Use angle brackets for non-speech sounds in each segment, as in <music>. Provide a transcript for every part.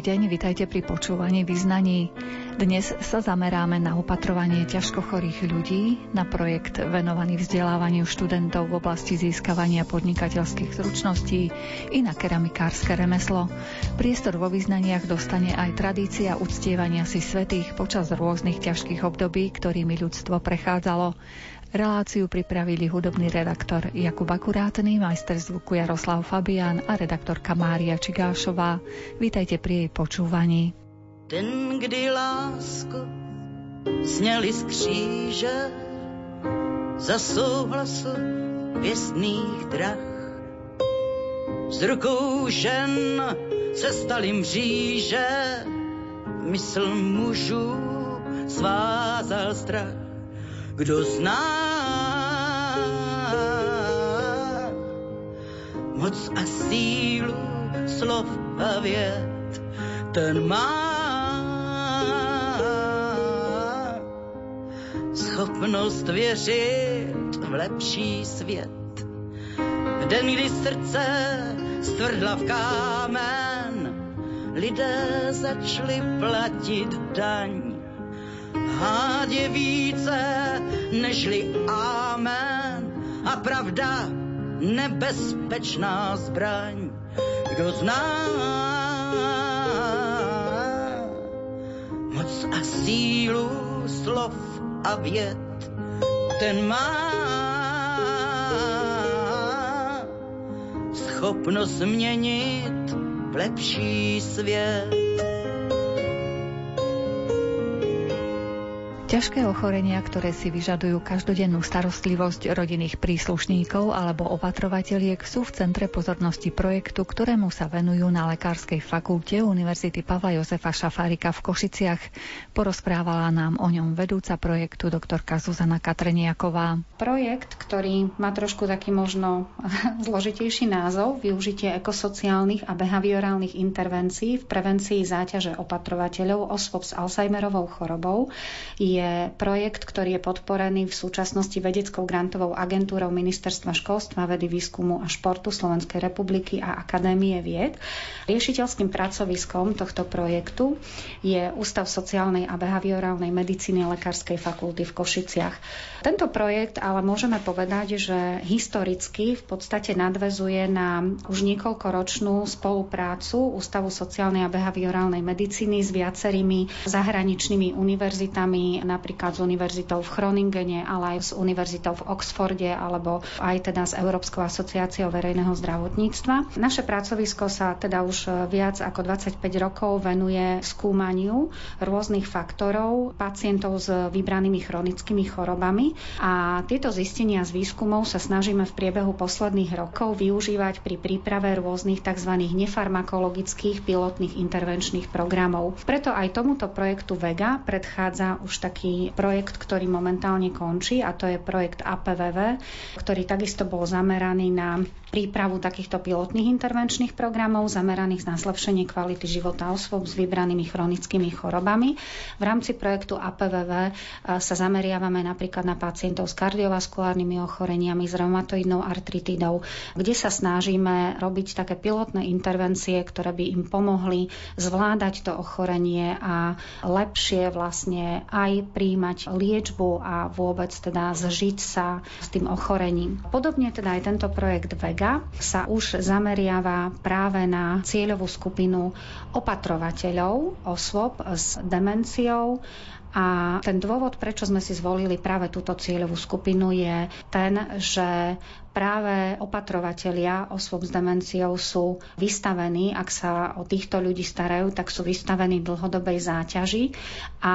Deň, vitajte pri počúvaní vyznaní. Dnes sa zameráme na opatrovanie ťažko chorých ľudí, na projekt venovaný vzdelávaniu študentov v oblasti získavania podnikateľských zručností i na keramikárske remeslo. Priestor vo vyznaniach dostane aj tradícia uctievania si svetých počas rôznych ťažkých období, ktorými ľudstvo prechádzalo. Reláciu pripravili hudobný redaktor Jakub Akurátny, majster zvuku Jaroslav Fabian a redaktorka Mária Čigášová. Vítajte pri jej počúvaní. Den, kdy lásko sněli z kříže za souhlasu věstných drah. Z rukou žen se stali mříže, mysl mužů svázal strach kdo zná moc a sílu slov a věd, ten má schopnost věřit v lepší svět. V den, kdy srdce stvrdla v kámen, lidé začali platit daň hád je více nežli amen a pravda nebezpečná zbraň. Kdo zná moc a sílu slov a věd, ten má schopnost změnit lepší svět. Ťažké ochorenia, ktoré si vyžadujú každodennú starostlivosť rodinných príslušníkov alebo opatrovateľiek sú v centre pozornosti projektu, ktorému sa venujú na Lekárskej fakulte Univerzity Pavla Jozefa Šafárika v Košiciach. Porozprávala nám o ňom vedúca projektu doktorka Zuzana Katreniaková. Projekt, ktorý má trošku taký možno <laughs> zložitejší názov, využitie ekosociálnych a behaviorálnych intervencií v prevencii záťaže opatrovateľov osôb s Alzheimerovou chorobou, je je projekt, ktorý je podporený v súčasnosti vedeckou grantovou agentúrou Ministerstva školstva, vedy, výskumu a športu Slovenskej republiky a Akadémie vied. Riešiteľským pracoviskom tohto projektu je Ústav sociálnej a behaviorálnej medicíny Lekárskej fakulty v Košiciach. Tento projekt ale môžeme povedať, že historicky v podstate nadvezuje na už niekoľkoročnú spoluprácu Ústavu sociálnej a behaviorálnej medicíny s viacerými zahraničnými univerzitami napríklad s univerzitou v Chroningene, ale aj s univerzitou v Oxforde alebo aj teda s Európskou asociáciou verejného zdravotníctva. Naše pracovisko sa teda už viac ako 25 rokov venuje skúmaniu rôznych faktorov pacientov s vybranými chronickými chorobami a tieto zistenia z výskumov sa snažíme v priebehu posledných rokov využívať pri príprave rôznych tzv. nefarmakologických pilotných intervenčných programov. Preto aj tomuto projektu VEGA predchádza už taký taký projekt, ktorý momentálne končí a to je projekt APVV, ktorý takisto bol zameraný na prípravu takýchto pilotných intervenčných programov zameraných na zlepšenie kvality života osôb s vybranými chronickými chorobami. V rámci projektu APVV e, sa zameriavame napríklad na pacientov s kardiovaskulárnymi ochoreniami, s reumatoidnou artritidou, kde sa snažíme robiť také pilotné intervencie, ktoré by im pomohli zvládať to ochorenie a lepšie vlastne aj príjmať liečbu a vôbec teda zžiť sa s tým ochorením. Podobne teda aj tento projekt VEGA sa už zameriava práve na cieľovú skupinu opatrovateľov osôb s demenciou a ten dôvod, prečo sme si zvolili práve túto cieľovú skupinu, je ten, že práve opatrovatelia osôb s demenciou sú vystavení, ak sa o týchto ľudí starajú, tak sú vystavení dlhodobej záťaži a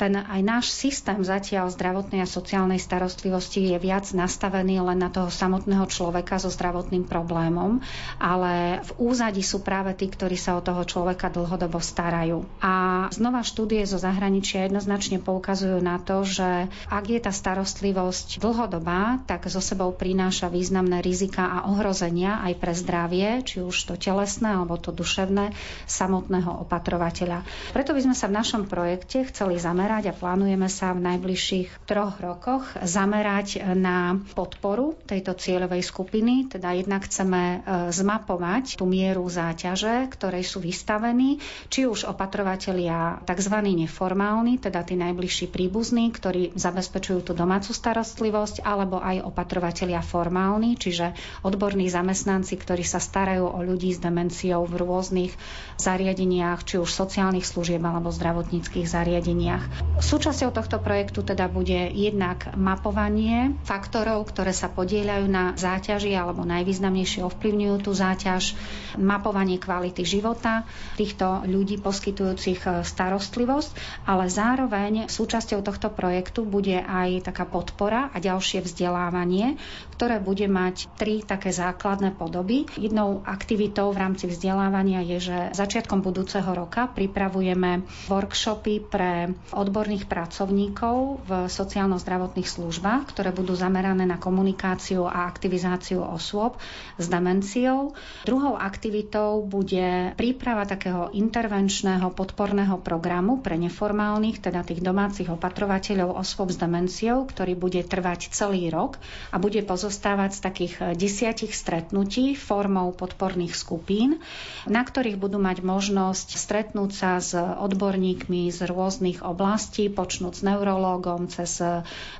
ten aj náš systém zatiaľ zdravotnej a sociálnej starostlivosti je viac nastavený len na toho samotného človeka so zdravotným problémom, ale v úzadi sú práve tí, ktorí sa o toho človeka dlhodobo starajú. A znova štúdie zo zahraničia jednoznačne poukazujú na to, že ak je tá starostlivosť dlhodobá, tak so sebou prináša významné rizika a ohrozenia aj pre zdravie, či už to telesné alebo to duševné samotného opatrovateľa. Preto by sme sa v našom projekte chceli zamerať a plánujeme sa v najbližších troch rokoch zamerať na podporu tejto cieľovej skupiny, teda jednak chceme e, zmapovať tú mieru záťaže, ktorej sú vystavení, či už opatrovatelia tzv. neformálni, teda tí najbližší príbuzní, ktorí zabezpečujú tú domácu starostlivosť, alebo aj opatrovatelia formálni, čiže odborní zamestnanci, ktorí sa starajú o ľudí s demenciou v rôznych zariadeniach, či už sociálnych služieb alebo zdravotníckých zariadeniach. Súčasťou tohto projektu teda bude jednak mapovanie faktorov, ktoré sa podieľajú na záťaži alebo najvýznamnejšie ovplyvňujú tú záťaž, mapovanie kvality života týchto ľudí poskytujúcich e, starostlivosť, ale zároveň súčasťou tohto projektu bude aj taká podpora a ďalšie vzdelávanie, ktoré bude mať tri také základné podoby. Jednou aktivitou v rámci vzdelávania je, že začiatkom budúceho roka pripravujeme workshopy pre odborných pracovníkov v sociálno-zdravotných službách, ktoré budú zamerané na komunikáciu a aktivizáciu osôb s demenciou. Druhou aktivitou bude príprava takého intervenčného podporného programu pre neformálnych, teda tých domácich opatrovateľov osôb s demenciou, ktorý bude trvať celý rok a bude pozostávať z takých desiatich stretnutí formou podporných skupín, na ktorých budú mať možnosť stretnúť sa s odborníkmi z rôznych oblastí, počnúť s neurológom, cez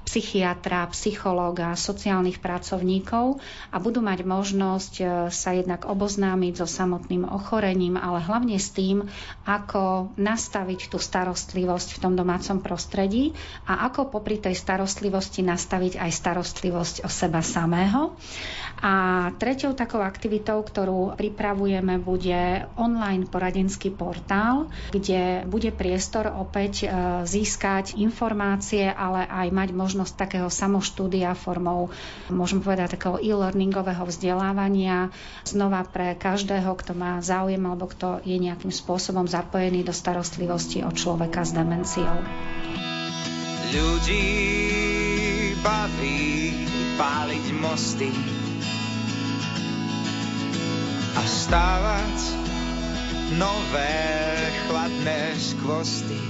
psychiatra, psychológa, sociálnych pracovníkov a budú mať možnosť e, sa jednak oboznámiť so samotným ochorením, ale hlavne s tým, ako nastaviť tú starostlivosť v tom domácom prostredí a ako popri tej starostlivosti nastaviť aj starostlivosť o seba samého. A treťou takou aktivitou, ktorú pripravujeme, bude online poradenský portál, kde bude priestor opäť e, získať informácie, ale aj mať možnosť takého samoštúdia formou, môžem povedať, takého e-learningového vzdelávania znova pre každého, kto má záujem alebo kto je nejakým spôsobom zapojený do starostlivosti o človeka s demenciou. Ľudí baví páliť mosty a stávať nové chladné skvosty.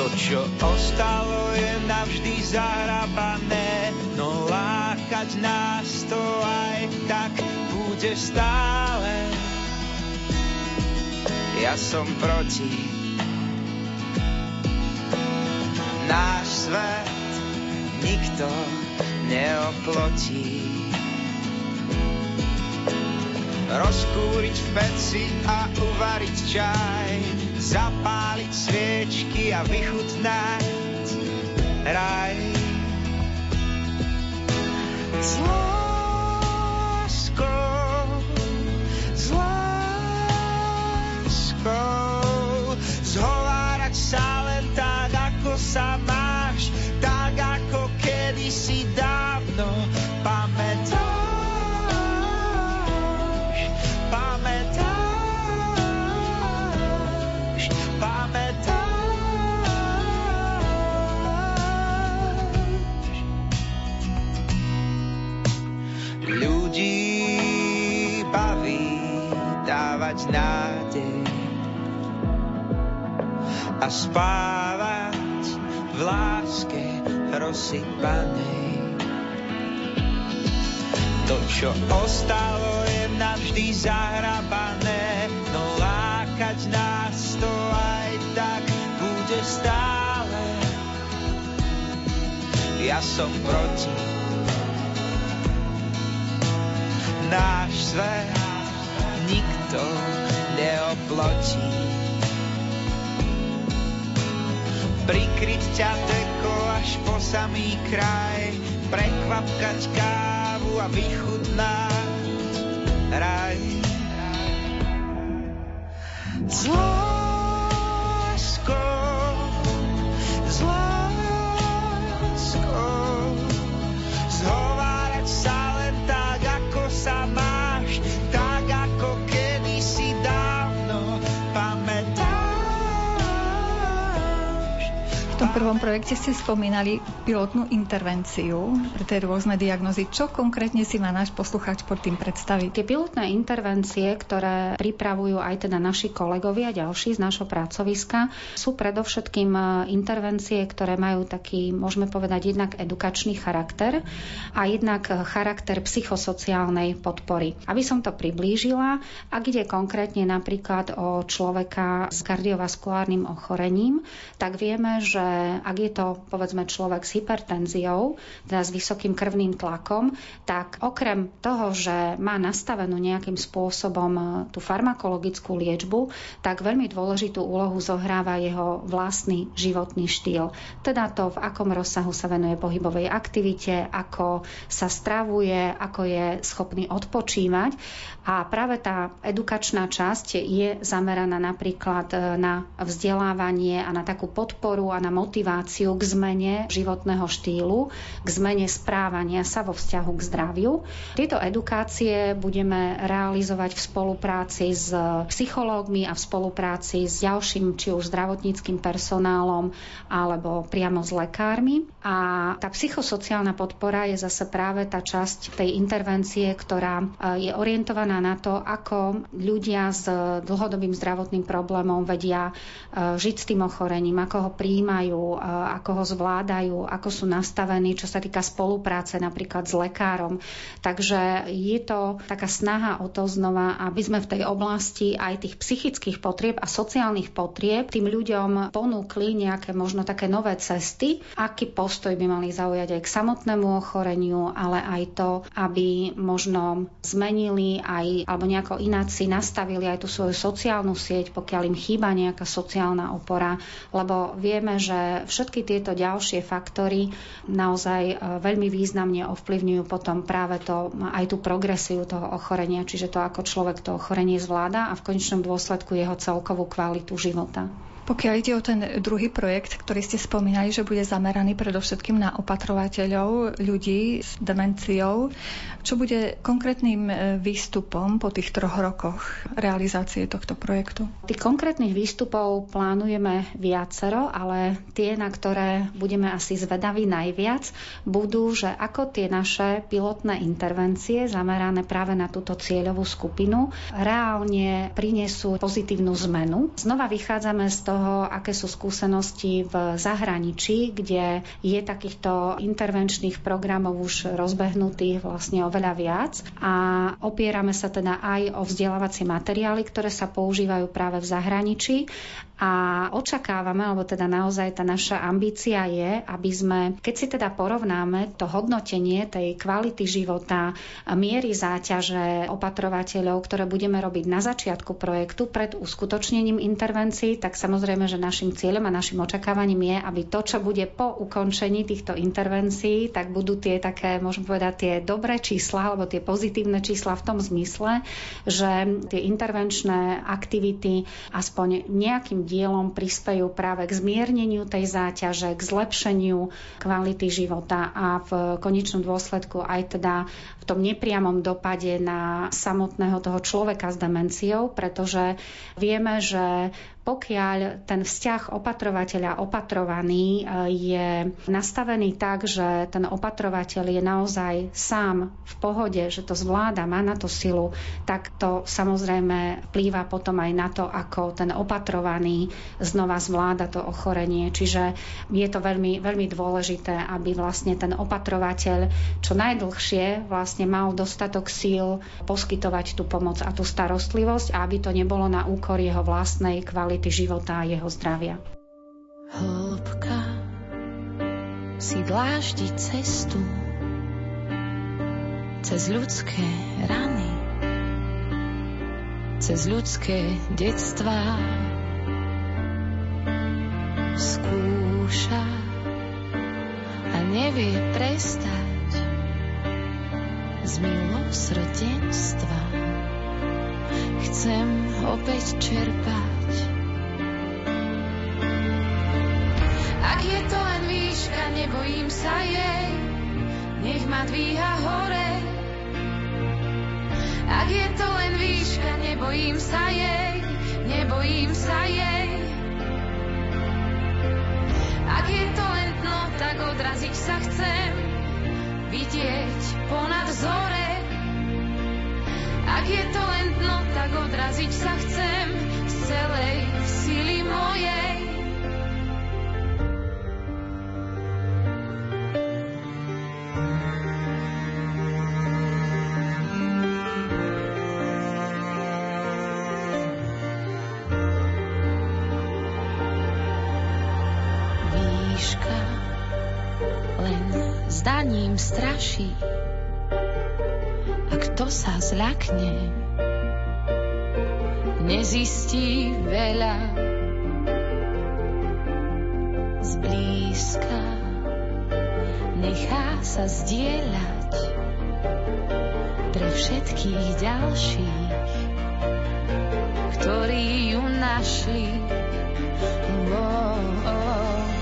To, čo ostalo, je navždy zahrabané, no lákať nás to aj tak bude stále. Ja som proti. Náš svet nikto neoplotí rozkúriť v peci a uvariť čaj, zapáliť sviečky a vychutnať raj. S a spávať v láske rozsypanej. To, čo ostalo, je navždy zahrabané, no lákať nás to aj tak bude stále. Ja som proti. Náš svet nikto neoplotí. Prikryť ťa teko až po samý kraj, prekvapkať kávu a vychutnať raj. Zlo prvom projekte ste spomínali pilotnú intervenciu pre tie rôzne diagnozy. Čo konkrétne si má náš poslucháč pod tým predstaviť? Tie pilotné intervencie, ktoré pripravujú aj teda naši kolegovia ďalší z nášho pracoviska, sú predovšetkým e, intervencie, ktoré majú taký, môžeme povedať, jednak edukačný charakter a jednak charakter psychosociálnej podpory. Aby som to priblížila, ak ide konkrétne napríklad o človeka s kardiovaskulárnym ochorením, tak vieme, že ak je to povedzme človek s hypertenziou, teda s vysokým krvným tlakom, tak okrem toho, že má nastavenú nejakým spôsobom e, tú farmakologickú liečbu, tak veľmi dôležitú úlohu zohráva jeho vlastný životný štýl. Teda to, v akom rozsahu sa venuje pohybovej aktivite, ako sa stravuje, ako je schopný odpočívať. A práve tá edukačná časť je zameraná napríklad e, na vzdelávanie a na takú podporu a na motiváciu k zmene životného štýlu, k zmene správania sa vo vzťahu k zdraviu. Tieto edukácie budeme realizovať v spolupráci s psychológmi a v spolupráci s ďalším či už zdravotníckým personálom alebo priamo s lekármi. A tá psychosociálna podpora je zase práve tá časť tej intervencie, ktorá e, je orientovaná na to, ako ľudia s dlhodobým zdravotným problémom vedia e, žiť s tým ochorením, ako ho príjmajú, ako ho zvládajú, ako sú nastavení, čo sa týka spolupráce napríklad s lekárom. Takže je to taká snaha o to znova, aby sme v tej oblasti aj tých psychických potrieb a sociálnych potrieb tým ľuďom ponúkli nejaké možno také nové cesty, aký postoj by mali zaujať aj k samotnému ochoreniu, ale aj to, aby možno zmenili aj alebo nejako ináč si nastavili aj tú svoju sociálnu sieť, pokiaľ im chýba nejaká sociálna opora, lebo vieme, že všetky tieto ďalšie faktory naozaj e, veľmi významne ovplyvňujú potom práve to, aj tú progresiu toho ochorenia, čiže to, ako človek to ochorenie zvláda a v konečnom dôsledku jeho celkovú kvalitu života. Pokiaľ ide o ten druhý projekt, ktorý ste spomínali, že bude zameraný predovšetkým na opatrovateľov, ľudí s demenciou, čo bude konkrétnym e, výstupom po tých troch rokoch realizácie tohto projektu? Tých konkrétnych výstupov plánujeme viacero, ale tie, na ktoré budeme asi zvedaví najviac, budú, že ako tie naše pilotné intervencie zamerané práve na túto cieľovú skupinu reálne prinesú pozitívnu zmenu. Znova vychádzame z toho, toho, aké sú skúsenosti v zahraničí, kde je takýchto intervenčných programov už rozbehnutých vlastne oveľa viac. A opierame sa teda aj o vzdelávacie materiály, ktoré sa používajú práve v zahraničí a očakávame, alebo teda naozaj tá naša ambícia je, aby sme, keď si teda porovnáme to hodnotenie tej kvality života, miery záťaže opatrovateľov, ktoré budeme robiť na začiatku projektu pred uskutočnením intervencií, tak samozrejme, že našim cieľom a našim očakávaním je, aby to, čo bude po ukončení týchto intervencií, tak budú tie také, môžem povedať, tie dobré čísla alebo tie pozitívne čísla v tom zmysle, že tie intervenčné aktivity aspoň nejakým dielom prispejú práve k zmierneniu tej záťaže, k zlepšeniu kvality života a v konečnom dôsledku aj teda v tom nepriamom dopade na samotného toho človeka s demenciou, pretože vieme, že pokiaľ ten vzťah opatrovateľa opatrovaný e, je nastavený tak, že ten opatrovateľ je naozaj sám v pohode, že to zvláda, má na to silu, tak to samozrejme vplýva potom aj na to, ako ten opatrovaný znova zvláda to ochorenie. Čiže je to veľmi, veľmi dôležité, aby vlastne ten opatrovateľ čo najdlhšie vlastne mal dostatok síl poskytovať tú pomoc a tú starostlivosť aby to nebolo na úkor jeho vlastnej kvality kvality života a jeho zdravia. Hĺbka si dláždi cestu cez ľudské rany, cez ľudské detstvá. Skúša a nevie prestať z milosrdenstva. Chcem opäť čerpať je to len výška, nebojím sa jej, nech ma dvíha hore. Ak je to len výška, nebojím sa jej, nebojím sa jej. Ak je sa chcem vidieť ponad zore. Ak je to len dno, tak odraziť sa chcem z celej sily mojej. Zdaním straší. A kto sa zľakne, nezistí veľa. Zblízka nechá sa zdieľať pre všetkých ďalších, ktorí ju našli. Oh, oh.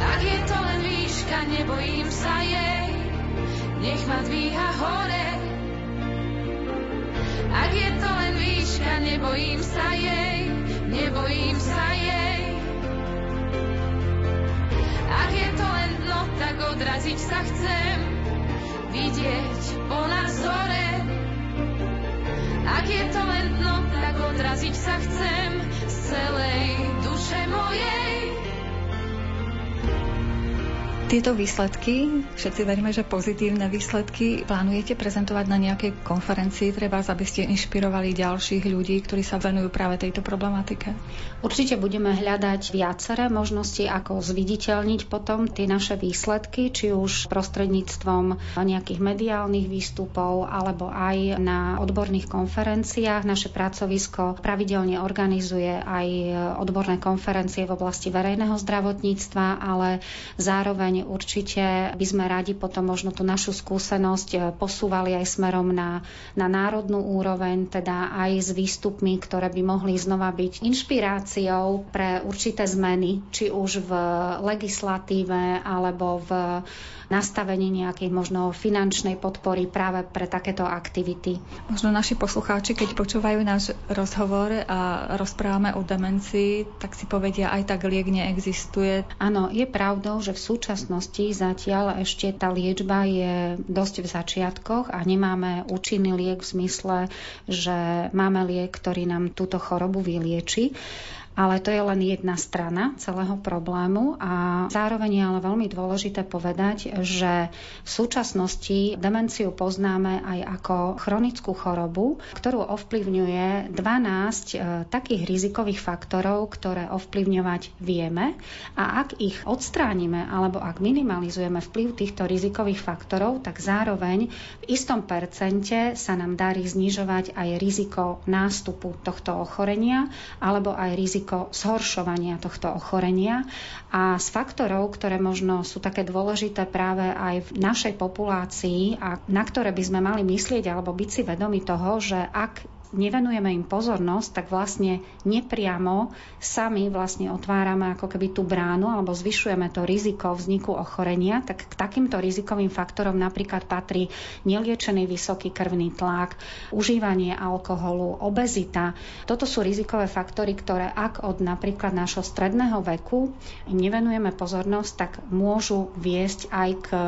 Ak je to len výška, nebojím sa jej, nech ma dvíha hore. Ak je to len výška, nebojím sa jej, nebojím sa jej. Ak je to len dno, tak odraziť sa chcem, vidieť po nás. Ak je to len dno, tak odraziť sa chcem z celej duše mojej. Tieto výsledky, všetci veríme, že pozitívne výsledky, plánujete prezentovať na nejakej konferencii, treba, aby ste inšpirovali ďalších ľudí, ktorí sa venujú práve tejto problematike? Určite budeme hľadať viaceré možnosti, ako zviditeľniť potom tie naše výsledky, či už prostredníctvom nejakých mediálnych výstupov, alebo aj na odborných konferenciách. Naše pracovisko pravidelne organizuje aj odborné konferencie v oblasti verejného zdravotníctva, ale zároveň zároveň určite by sme radi potom možno tú našu skúsenosť eh, posúvali aj smerom na, na národnú úroveň, teda aj s výstupmi, ktoré by mohli znova byť inšpiráciou pre určité zmeny, či už v legislatíve alebo v nastavení nejakej možno finančnej podpory práve pre takéto aktivity. Možno naši poslucháči, keď počúvajú náš rozhovor a rozprávame o demencii, tak si povedia, aj tak liek neexistuje. Áno, je pravdou, že v súčasnosti zatiaľ ešte tá liečba je dosť v začiatkoch a nemáme účinný liek v zmysle, že máme liek, ktorý nám túto chorobu vylieči. Ale to je len jedna strana celého problému a zároveň je ale veľmi dôležité povedať, že v súčasnosti demenciu poznáme aj ako chronickú chorobu, ktorú ovplyvňuje 12 e, takých rizikových faktorov, ktoré ovplyvňovať vieme. A ak ich odstránime alebo ak minimalizujeme vplyv týchto rizikových faktorov, tak zároveň v istom percente sa nám darí znižovať aj riziko nástupu tohto ochorenia alebo aj riziko riziko zhoršovania tohto ochorenia. A z faktorov, ktoré možno sú také dôležité práve aj v našej populácii a na ktoré by sme mali myslieť alebo byť si vedomi toho, že ak nevenujeme im pozornosť, tak vlastne nepriamo sami vlastne otvárame ako keby tú bránu alebo zvyšujeme to riziko vzniku ochorenia, tak k takýmto rizikovým faktorom napríklad patrí neliečený vysoký krvný tlak, užívanie alkoholu, obezita. Toto sú rizikové faktory, ktoré ak od napríklad nášho stredného veku im nevenujeme pozornosť, tak môžu viesť aj k e,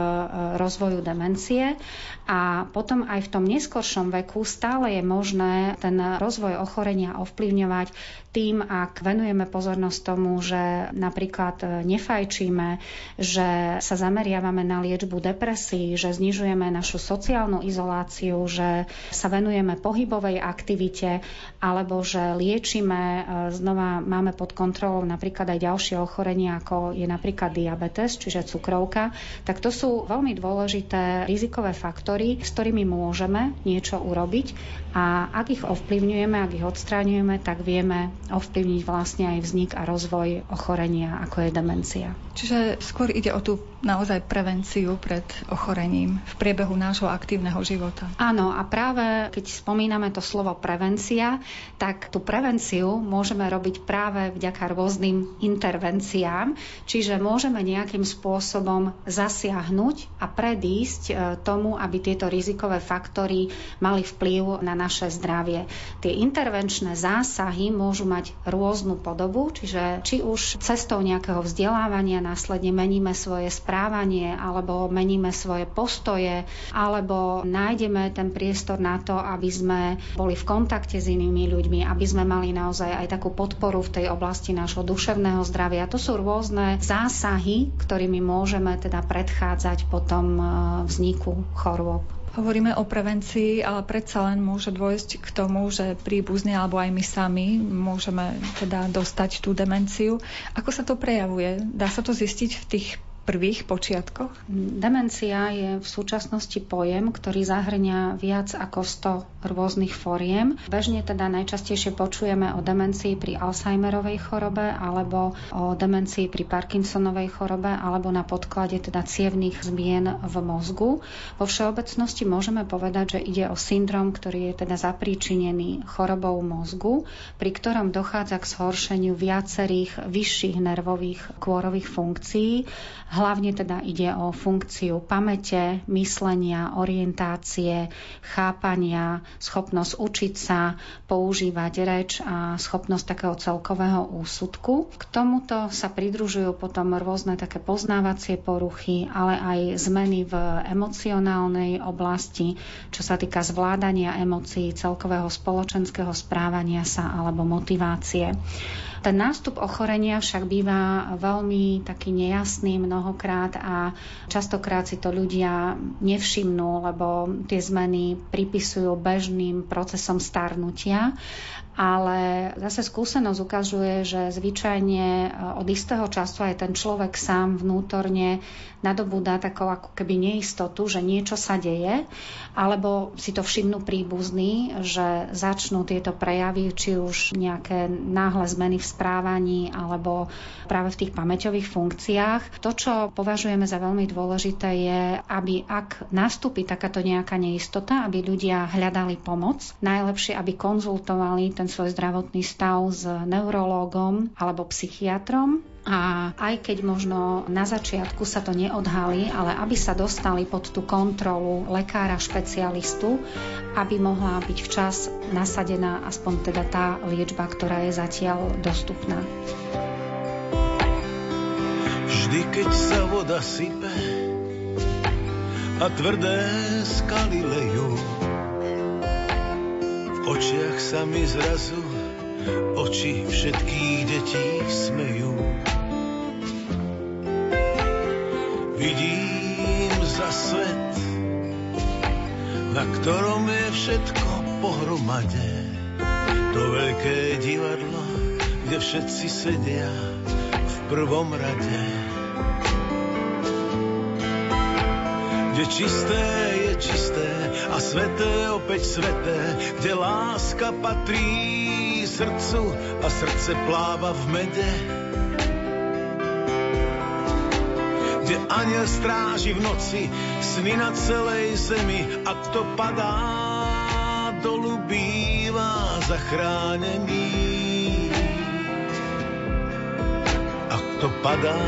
rozvoju demencie a potom aj v tom neskoršom veku stále je možné ten rozvoj ochorenia ovplyvňovať. Tým, ak venujeme pozornosť tomu, že napríklad nefajčíme, že sa zameriavame na liečbu depresí, že znižujeme našu sociálnu izoláciu, že sa venujeme pohybovej aktivite, alebo že liečíme, e, znova máme pod kontrolou napríklad aj ďalšie ochorenia, ako je napríklad diabetes, čiže cukrovka, tak to sú veľmi dôležité rizikové faktory, s ktorými môžeme niečo urobiť a ak ich ovplyvňujeme, ak ich odstráňujeme, tak vieme ovplyvniť vlastne aj vznik a rozvoj ochorenia, ako je demencia. Čiže skôr ide o tú naozaj prevenciu pred ochorením v priebehu nášho aktívneho života. Áno, a práve keď spomíname to slovo prevencia, tak tú prevenciu môžeme robiť práve vďaka rôznym intervenciám, čiže môžeme nejakým spôsobom zasiahnuť a predísť e, tomu, aby tieto rizikové faktory mali vplyv na naše zdravie. Tie intervenčné zásahy môžu mať rôznu podobu, čiže či už cestou nejakého vzdelávania následne meníme svoje správanie alebo meníme svoje postoje, alebo nájdeme ten priestor na to, aby sme boli v kontakte s inými ľuďmi, aby sme mali naozaj aj takú podporu v tej oblasti nášho duševného zdravia. To sú rôzne zásahy, ktorými môžeme teda predchádzať potom e, vzniku chorôb. Hovoríme o prevencii, ale predsa len môže dôjsť k tomu, že príbuzní alebo aj my sami môžeme teda dostať tú demenciu. Ako sa to prejavuje? Dá sa to zistiť v tých prvých počiatkoch? Demencia je v súčasnosti pojem, ktorý zahrňa viac ako 100 rôznych foriem. Bežne teda najčastejšie počujeme o demencii pri Alzheimerovej chorobe alebo o demencii pri Parkinsonovej chorobe alebo na podklade teda cievných zmien v mozgu. Vo všeobecnosti môžeme povedať, že ide o syndrom, ktorý je teda zapríčinený chorobou mozgu, pri ktorom dochádza k zhoršeniu viacerých vyšších nervových kôrových funkcií, Hlavne teda ide o funkciu pamäte, myslenia, orientácie, chápania, schopnosť učiť sa, používať reč a schopnosť takého celkového úsudku. K tomuto sa pridružujú potom rôzne také poznávacie poruchy, ale aj zmeny v emocionálnej oblasti, čo sa týka zvládania emócií, celkového spoločenského správania sa alebo motivácie. Ten nástup ochorenia však býva veľmi taký nejasný mnohokrát a častokrát si to ľudia nevšimnú, lebo tie zmeny pripisujú bežným procesom starnutia. Ale zase skúsenosť ukazuje, že zvyčajne e, od istého času aj ten človek sám vnútorne nadobúda takou ako keby neistotu, že niečo sa deje, alebo si to všimnú príbuzní, že začnú tieto prejavy, či už nejaké náhle zmeny v správaní, alebo práve v tých pamäťových funkciách. To, čo považujeme za veľmi dôležité, je, aby ak nastúpi takáto nejaká neistota, aby ľudia hľadali pomoc, najlepšie, aby konzultovali ten svoj zdravotný stav s neurológom alebo psychiatrom a aj keď možno na začiatku sa to neodhalí, ale aby sa dostali pod tú kontrolu lekára špecialistu, aby mohla byť včas nasadená aspoň teda tá liečba, ktorá je zatiaľ dostupná. Vždy, keď sa voda sype a tvrdé skaly lejú, očiach sa mi zrazu oči všetkých detí smejú. Vidím za svet, na ktorom je všetko pohromade. To veľké divadlo, kde všetci sedia v prvom rade. Kde čisté je čisté a sveté opäť sveté, kde láska patrí srdcu a srdce pláva v mede. Aniel stráži v noci sny na celej zemi a kto padá dolu býva zachránený. A kto padá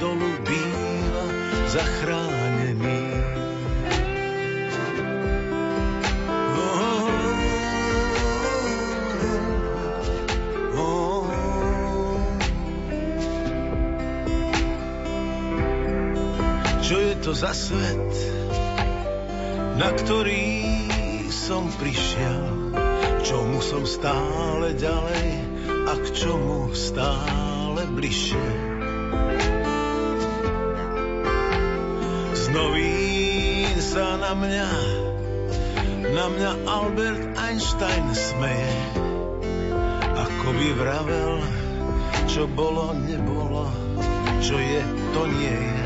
dolu býva zachránený. To za svet, na ktorý som prišiel, čomu som stále ďalej a k čomu stále bližšie. Z novín sa na mňa, na mňa Albert Einstein smeje, ako by vravel, čo bolo, nebolo, čo je, to nie je.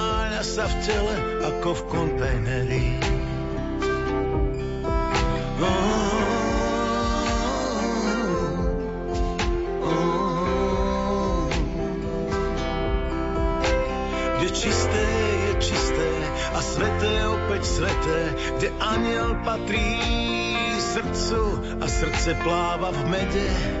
sa v tele ako v kontajneri. Kde čisté je čisté a sveté opäť sveté, kde aniel patrí srdcu a srdce pláva v mede.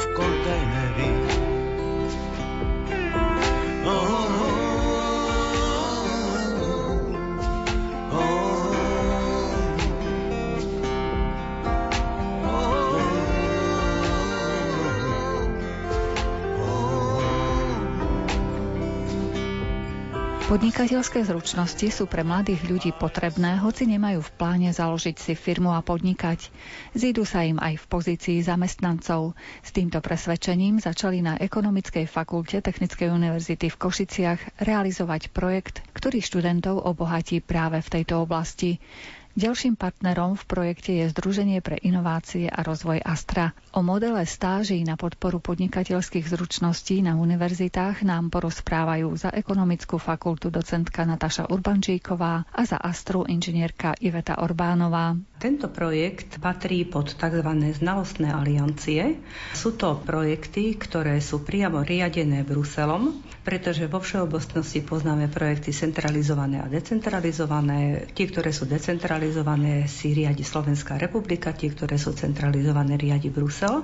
Podnikateľské zručnosti sú pre mladých ľudí potrebné, hoci nemajú v pláne založiť si firmu a podnikať. Zídu sa im aj v pozícii zamestnancov. S týmto presvedčením začali na Ekonomickej fakulte Technickej univerzity v Košiciach realizovať projekt, ktorý študentov obohatí práve v tejto oblasti. Ďalším partnerom v projekte je Združenie pre inovácie a rozvoj Astra. O modele stáží na podporu podnikateľských zručností na univerzitách nám porozprávajú za ekonomickú fakultu docentka Nataša Urbančíková a za Astru inžinierka Iveta Orbánová. Tento projekt patrí pod tzv. znalostné aliancie. Sú to projekty, ktoré sú priamo riadené Bruselom, pretože vo všeobecnosti poznáme projekty centralizované a decentralizované. Tie, ktoré sú decentralizované, si riadi Slovenská republika, tie, ktoré sú centralizované, riadi Brusel.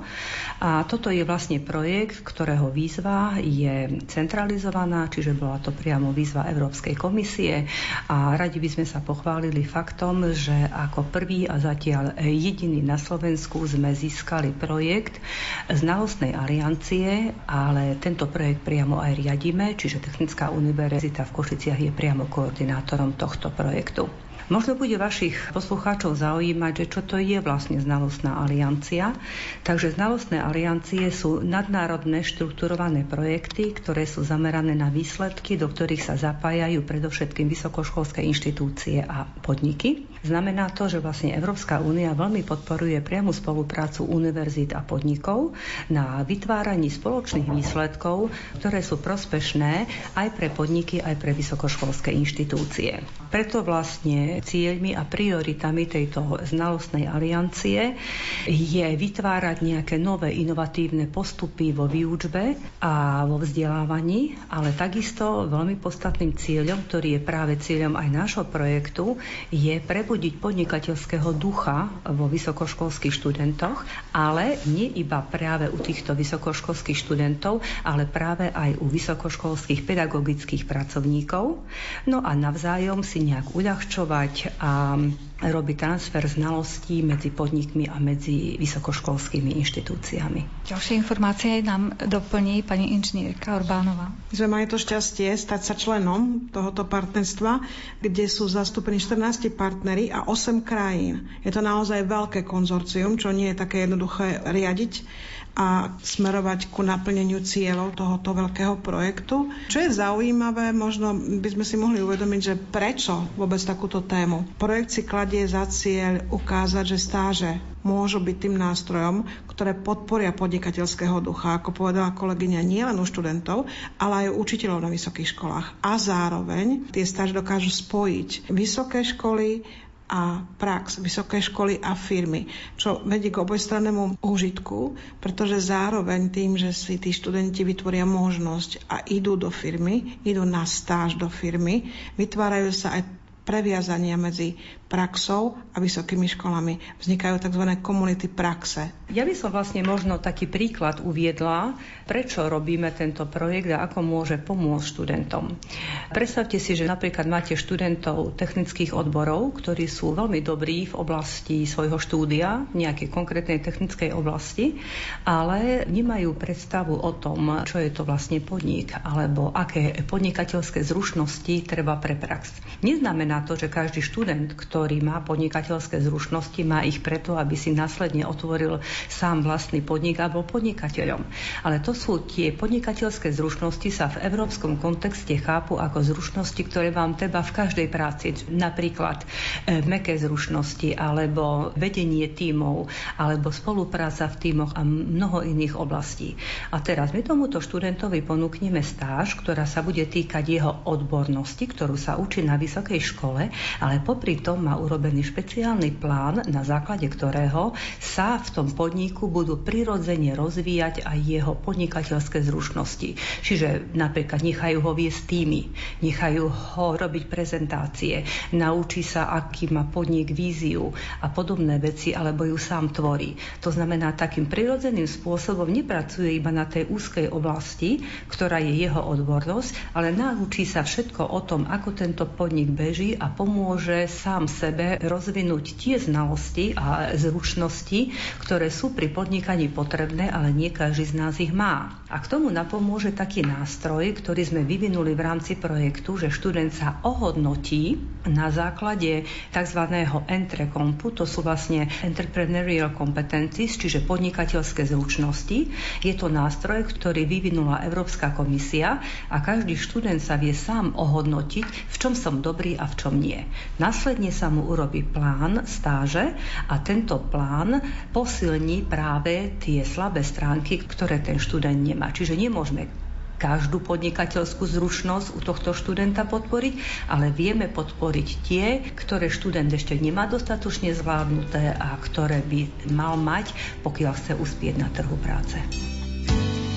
A toto je vlastne projekt, ktorého výzva je centralizovaná, čiže bola to priamo výzva Európskej komisie a radi by sme sa pochválili faktom, že ako prvý a zatiaľ jediný na Slovensku sme získali projekt znalostnej aliancie, ale tento projekt priamo aj riadíme, čiže Technická univerzita v Košiciach je priamo koordinátorom tohto projektu. Možno bude vašich poslucháčov zaujímať, že čo to je vlastne znalostná aliancia. Takže znalostné aliancie sú nadnárodné štrukturované projekty, ktoré sú zamerané na výsledky, do ktorých sa zapájajú predovšetkým vysokoškolské inštitúcie a podniky. Znamená to, že vlastne Európska únia veľmi podporuje priamu spoluprácu univerzít a podnikov na vytváraní spoločných výsledkov, ktoré sú prospešné aj pre podniky, aj pre vysokoškolské inštitúcie. Preto vlastne cieľmi a prioritami tejto znalostnej aliancie je vytvárať nejaké nové inovatívne postupy vo výučbe a vo vzdelávaní, ale takisto veľmi podstatným cieľom, ktorý je práve cieľom aj nášho projektu, je prebudiť podnikateľského ducha vo vysokoškolských študentoch, ale nie iba práve u týchto vysokoškolských študentov, ale práve aj u vysokoškolských pedagogických pracovníkov. No a navzájom si si nejak uľahčovať a robiť transfer znalostí medzi podnikmi a medzi vysokoškolskými inštitúciami. Ďalšie informácie nám doplní pani inžinierka Orbánova. Sme mali to šťastie stať sa členom tohoto partnerstva, kde sú zastúpení 14 partnery a 8 krajín. Je to naozaj veľké konzorcium, čo nie je také jednoduché riadiť a smerovať ku naplneniu cieľov tohoto veľkého projektu. Čo je zaujímavé, možno by sme si mohli uvedomiť, že prečo vôbec takúto tému. Projekt si kladie za cieľ ukázať, že stáže môžu byť tým nástrojom, ktoré podporia podnikateľského ducha, ako povedala kolegyňa, nielen u študentov, ale aj u učiteľov na vysokých školách. A zároveň tie stáže dokážu spojiť vysoké školy, a prax, vysoké školy a firmy, čo vedie k obojstrannému užitku, pretože zároveň tým, že si tí študenti vytvoria možnosť a idú do firmy, idú na stáž do firmy, vytvárajú sa aj previazania medzi praxou a vysokými školami. Vznikajú tzv. komunity praxe. Ja by som vlastne možno taký príklad uviedla, prečo robíme tento projekt a ako môže pomôcť študentom. Predstavte si, že napríklad máte študentov technických odborov, ktorí sú veľmi dobrí v oblasti svojho štúdia, nejakej konkrétnej technickej oblasti, ale nemajú predstavu o tom, čo je to vlastne podnik, alebo aké podnikateľské zručnosti treba pre prax. Neznamená znamená to, že každý študent, ktorý má podnikateľské zručnosti, má ich preto, aby si následne otvoril sám vlastný podnik a bol podnikateľom. Ale to sú tie podnikateľské zručnosti sa v európskom kontexte chápu ako zručnosti, ktoré vám treba v každej práci. Napríklad e, meké zručnosti, alebo vedenie tímov, alebo spolupráca v tímoch a mnoho iných oblastí. A teraz my tomuto študentovi ponúkneme stáž, ktorá sa bude týkať jeho odbornosti, ktorú sa učí na vysokej škole, ale popri tom má urobený špeciálny plán, na základe ktorého sa v tom podniku budú prirodzene rozvíjať aj jeho podnikateľské zručnosti. Čiže napríklad nechajú ho viesť týmy, nechajú ho robiť prezentácie, naučí sa, aký má podnik víziu a podobné veci, alebo ju sám tvorí. To znamená, takým prirodzeným spôsobom nepracuje iba na tej úzkej oblasti, ktorá je jeho odbornosť, ale naučí sa všetko o tom, ako tento podnik beží a pomôže sám sebe rozvinúť tie znalosti a zručnosti, ktoré sú pri podnikaní potrebné, ale nie každý z nás ich má. A k tomu napomôže taký nástroj, ktorý sme vyvinuli v rámci projektu, že študent sa ohodnotí na základe tzv. entrekompu, to sú vlastne entrepreneurial competencies, čiže podnikateľské zručnosti. Je to nástroj, ktorý vyvinula Európska komisia a každý študent sa vie sám ohodnotiť, v čom som dobrý a v čom nie. Následne sa mu urobí plán stáže a tento plán posilní práve tie slabé stránky, ktoré ten študent nemá. Čiže nemôžeme každú podnikateľskú zručnosť u tohto študenta podporiť, ale vieme podporiť tie, ktoré študent ešte nemá dostatočne zvládnuté a ktoré by mal mať, pokiaľ chce uspieť na trhu práce.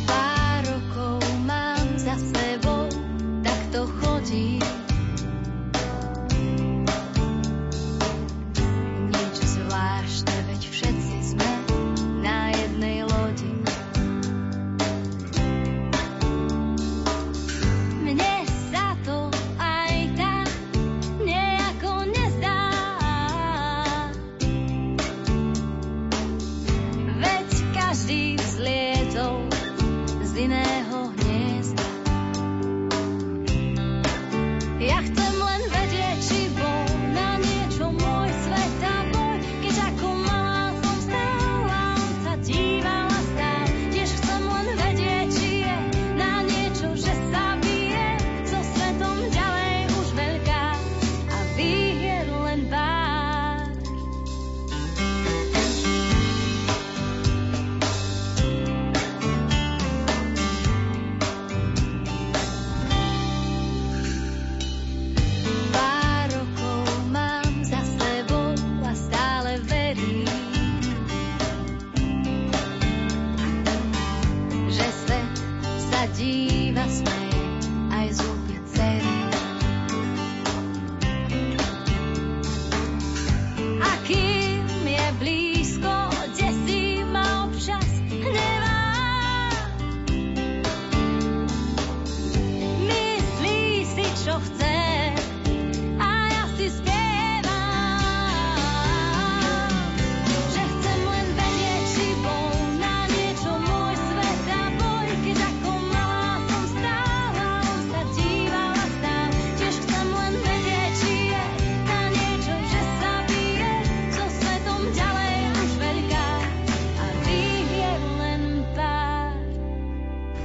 Pár rokov mám za sebou, tak to chodí.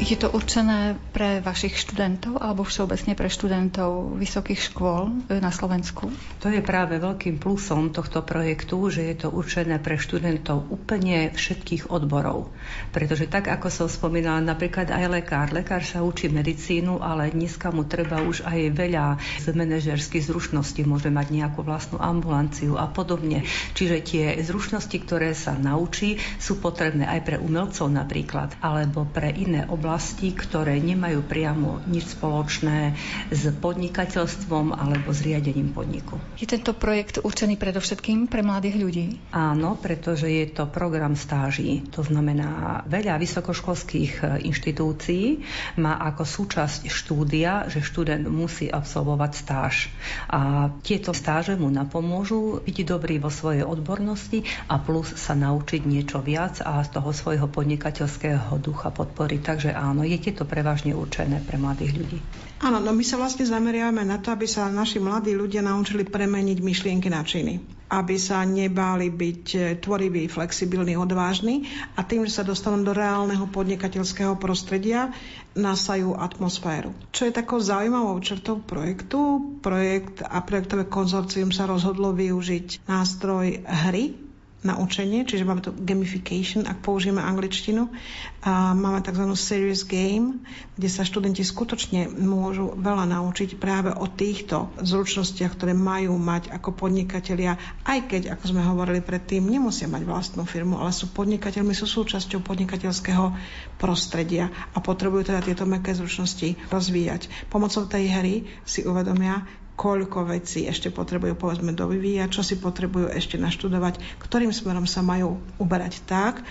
Je to určené pre vašich študentov alebo všeobecne pre študentov vysokých škôl e, na Slovensku? To je práve veľkým plusom tohto projektu, že je to určené pre študentov úplne všetkých odborov. Pretože tak, ako som spomínala, napríklad aj lekár. Lekár sa učí medicínu, ale dneska mu treba už aj veľa z manažerských zručností. Môže mať nejakú vlastnú ambulanciu a podobne. Čiže tie zručnosti, ktoré sa naučí, sú potrebné aj pre umelcov napríklad, alebo pre iné oblasti oblasti, ktoré nemajú priamo nič spoločné s podnikateľstvom alebo s riadením podniku. Je tento projekt určený predovšetkým pre mladých ľudí? Áno, pretože je to program stáží. To znamená, veľa vysokoškolských inštitúcií má ako súčasť štúdia, že študent musí absolvovať stáž. A tieto stáže mu napomôžu byť dobrý vo svojej odbornosti a plus sa naučiť niečo viac a z toho svojho podnikateľského ducha podporiť. Takže áno, je to prevažne určené pre mladých ľudí. Áno, no my sa vlastne zameriavame na to, aby sa naši mladí ľudia naučili premeniť myšlienky na činy aby sa nebáli byť e, tvoriví, flexibilní, odvážni a tým, že sa dostanú do reálneho podnikateľského prostredia, nasajú atmosféru. Čo je takou zaujímavou črtou projektu, projekt a projektové konzorcium sa rozhodlo využiť nástroj hry na učenie, čiže máme tu gamification, ak použijeme angličtinu. A máme tzv. serious game, kde sa študenti skutočne môžu veľa naučiť práve o týchto zručnostiach, ktoré majú mať ako podnikatelia, aj keď, ako sme hovorili predtým, nemusia mať vlastnú firmu, ale sú podnikateľmi, sú súčasťou podnikateľského prostredia a potrebujú teda tieto meké zručnosti rozvíjať. Pomocou tej hry si uvedomia, koľko vecí ešte potrebujú povedzme dovyvíjať, čo si potrebujú ešte naštudovať, ktorým smerom sa majú uberať tak,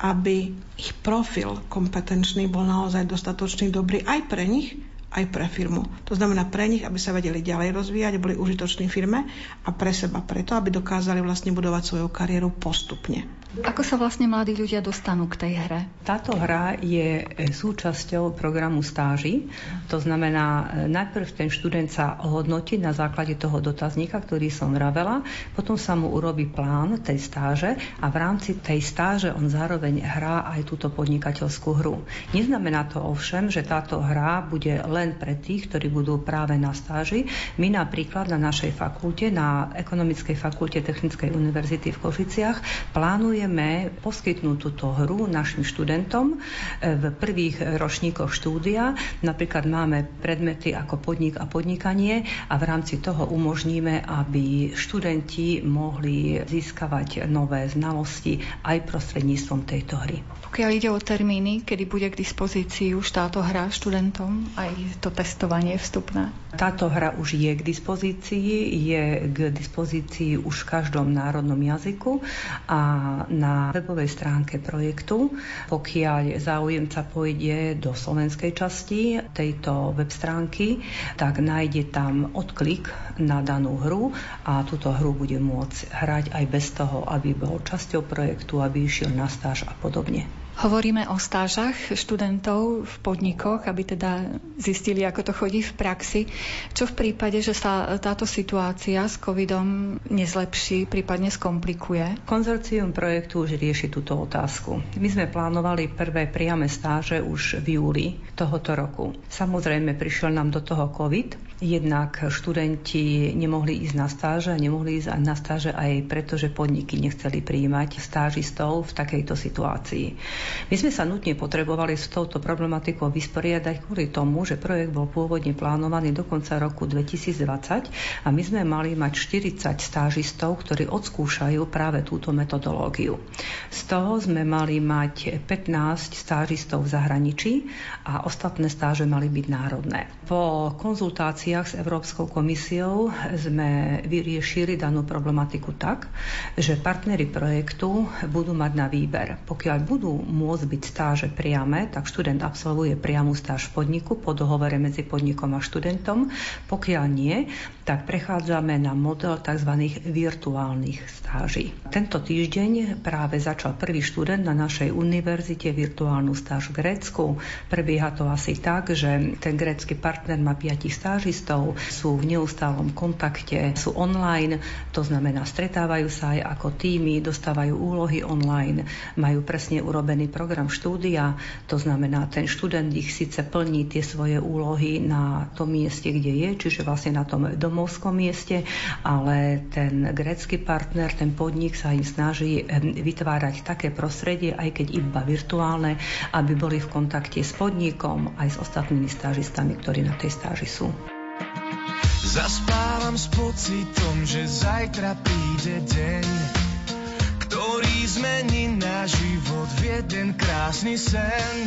aby ich profil kompetenčný bol naozaj dostatočný dobrý aj pre nich, aj pre firmu. To znamená pre nich, aby sa vedeli ďalej rozvíjať, boli užitoční firme a pre seba preto, aby dokázali vlastne budovať svoju kariéru postupne. Ako sa vlastne mladí ľudia dostanú k tej hre? Táto hra je súčasťou programu stáži. To znamená, najprv ten študent sa hodnotí na základe toho dotazníka, ktorý som vravela, potom sa mu urobí plán tej stáže a v rámci tej stáže on zároveň hrá aj túto podnikateľskú hru. Neznamená to ovšem, že táto hra bude len pre tých, ktorí budú práve na stáži. My napríklad na našej fakulte, na Ekonomickej fakulte Technickej univerzity v Košiciach, plánujeme plánujeme poskytnúť túto hru našim študentom e, v prvých ročníkoch štúdia. Napríklad máme predmety ako podnik a podnikanie a v rámci toho umožníme, aby študenti mohli získavať nové znalosti aj prostredníctvom tejto hry. Pokiaľ ide o termíny, kedy bude k dispozícii už táto hra študentom, aj to testovanie vstupné? Táto hra už je k dispozícii, je k dispozícii už v každom národnom jazyku a na webovej stránke projektu. Pokiaľ záujemca pôjde do slovenskej časti tejto web stránky, tak nájde tam odklik na danú hru a túto hru bude môcť hrať aj bez toho, aby bol časťou projektu, aby išiel na stáž a podobne. Hovoríme o stážach študentov v podnikoch, aby teda zistili, ako to chodí v praxi. Čo v prípade, že sa táto situácia s covidom nezlepší, prípadne skomplikuje? Konzorcium projektu už rieši túto otázku. My sme plánovali prvé priame stáže už v júli tohoto roku. Samozrejme, prišiel nám do toho covid, Jednak študenti nemohli ísť na stáže, nemohli ísť na stáže aj preto, že podniky nechceli príjmať stážistov v takejto situácii. My sme sa nutne potrebovali s touto problematikou vysporiadať kvôli tomu, že projekt bol pôvodne plánovaný do konca roku 2020 a my sme mali mať 40 stážistov, ktorí odskúšajú práve túto metodológiu. Z toho sme mali mať 15 stážistov v zahraničí a ostatné stáže mali byť národné. Po konzultácii diskusiách s Európskou komisiou sme vyriešili danú problematiku tak, že partnery projektu budú mať na výber. Pokiaľ budú môcť byť stáže priame, tak študent absolvuje priamu stáž v podniku po dohovore medzi podnikom a študentom. Pokiaľ nie, tak prechádzame na model tzv. virtuálnych stáží. Tento týždeň práve začal prvý študent na našej univerzite virtuálnu stáž v Grécku. Prebieha to asi tak, že ten grécky partner má piatich stážistov, sú v neustálom kontakte, sú online, to znamená stretávajú sa aj ako týmy, dostávajú úlohy online, majú presne urobený program štúdia, to znamená, ten študent ich síce plní tie svoje úlohy na tom mieste, kde je, čiže vlastne na tom domovskom mieste, ale ten grécky partner, ten podnik sa im snaží vytvárať také prostredie, aj keď iba virtuálne, aby boli v kontakte s podnikom aj s ostatnými stážistami, ktorí na tej stáži sú. Zaspávam s pocitom, že zajtra príde deň, ktorý zmení náš život v jeden krásny sen.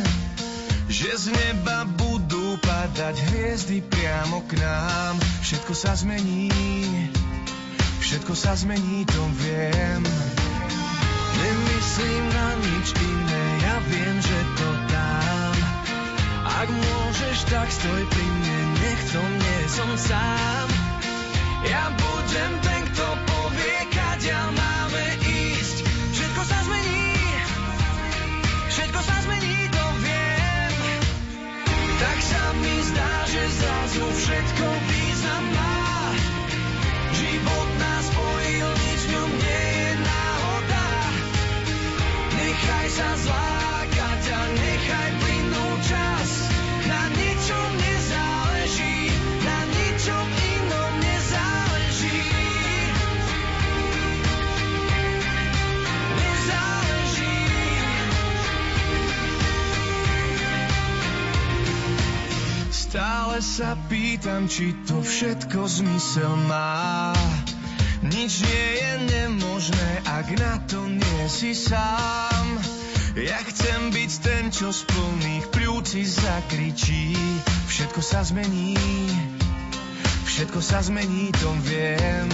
Že z neba budú padať hviezdy priamo k nám. Všetko sa zmení, všetko sa zmení, to viem. Nemyslím na nič iné, ja viem, že to dám. Ak môžeš, tak stoj pri mne, nech to nie som sám. Ja budem ten, kto povie, kadia máme ísť. Všetko význam má. Život nás spojil, nič v ňom nie je náhoda. Nechaj sa zlákať Stále sa pýtam, či to všetko zmysel má. Nič nie je nemožné, ak na to nie si sám. Ja chcem byť ten, čo z plných pľúci zakričí. Všetko sa zmení, všetko sa zmení, to viem.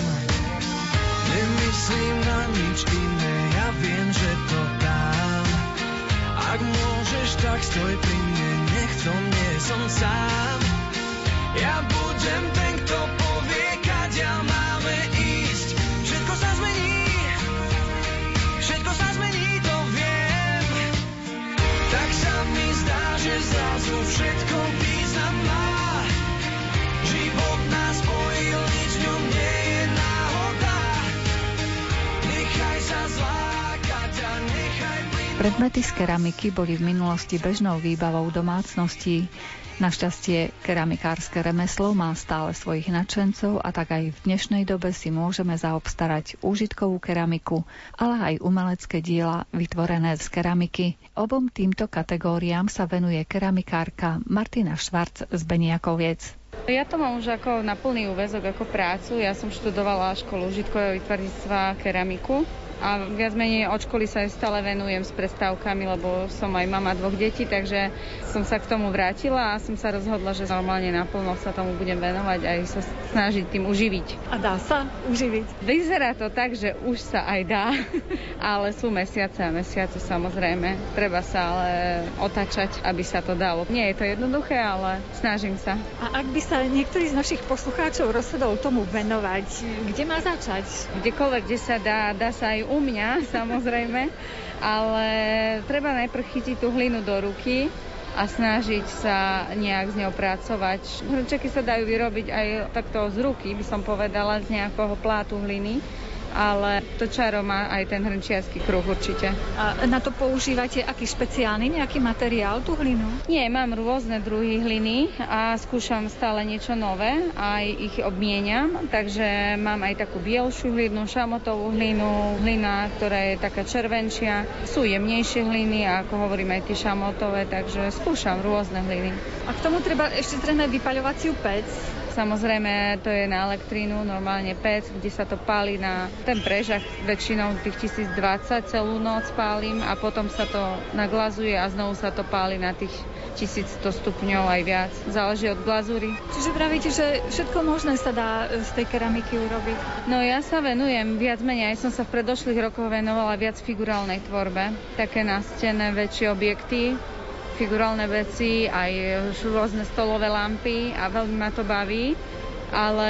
Nemyslím na nič iné, ja viem, že to dám. Ak môžeš, tak stoj pri mne, nech to nie som sám. Ja budem ten, kto povie, kadeľ máme ísť. Všetko sa zmení, všetko sa zmení, to viem. Tak sa mi zdá, že zrazu všetko význam má. Život nás spojil, nič ňom nie je náhoda. Nechaj sa zlákať. Predmety z keramiky boli v minulosti bežnou výbavou domácností. Našťastie keramikárske remeslo má stále svojich nadšencov a tak aj v dnešnej dobe si môžeme zaobstarať úžitkovú keramiku, ale aj umelecké diela vytvorené z keramiky. Obom týmto kategóriám sa venuje keramikárka Martina Švarc z Beniakoviec. Ja to mám už ako na plný úvezok, ako prácu. Ja som študovala školu užitkového vytvarníctva keramiku a viac menej od školy sa stále venujem s prestávkami, lebo som aj mama dvoch detí, takže som sa k tomu vrátila a som sa rozhodla, že normálne naplno sa tomu budem venovať a aj sa snažiť tým uživiť. A dá sa uživiť? Vyzerá to tak, že už sa aj dá, <laughs> ale sú mesiace a mesiace samozrejme. Treba sa ale otačať, aby sa to dalo. Nie je to jednoduché, ale snažím sa. A ak by sa niektorý z našich poslucháčov rozhodol tomu venovať, kde má začať? Kdekoľvek, kde sa dá, dá sa aj u mňa, <laughs> samozrejme, ale treba najprv chytiť tú hlinu do ruky a snažiť sa nejak z ňou pracovať. Hrnčeky sa dajú vyrobiť aj takto z ruky, by som povedala, z nejakého plátu hliny ale to čaro má aj ten hrnčiarsky kruh určite. A na to používate aký špeciálny nejaký materiál, tú hlinu? Nie, mám rôzne druhy hliny a skúšam stále niečo nové, aj ich obmieniam, takže mám aj takú bielšiu hlinu, šamotovú hlinu, hlina, ktorá je taká červenčia. Sú jemnejšie hliny, ako hovorím aj tie šamotové, takže skúšam rôzne hliny. A k tomu treba ešte zrejme vypaľovaciu pec. Samozrejme, to je na elektrínu, normálne pec, kde sa to páli na ten prežach, väčšinou tých 1020 celú noc pálim a potom sa to naglazuje a znovu sa to páli na tých 1100 stupňov aj viac. Záleží od glazúry. Čiže pravíte, že všetko možné sa dá z tej keramiky urobiť? No ja sa venujem viac menej, aj som sa v predošlých rokoch venovala viac figurálnej tvorbe. Také nástené väčšie objekty, figurálne veci, aj rôzne stolové lampy a veľmi ma to baví. Ale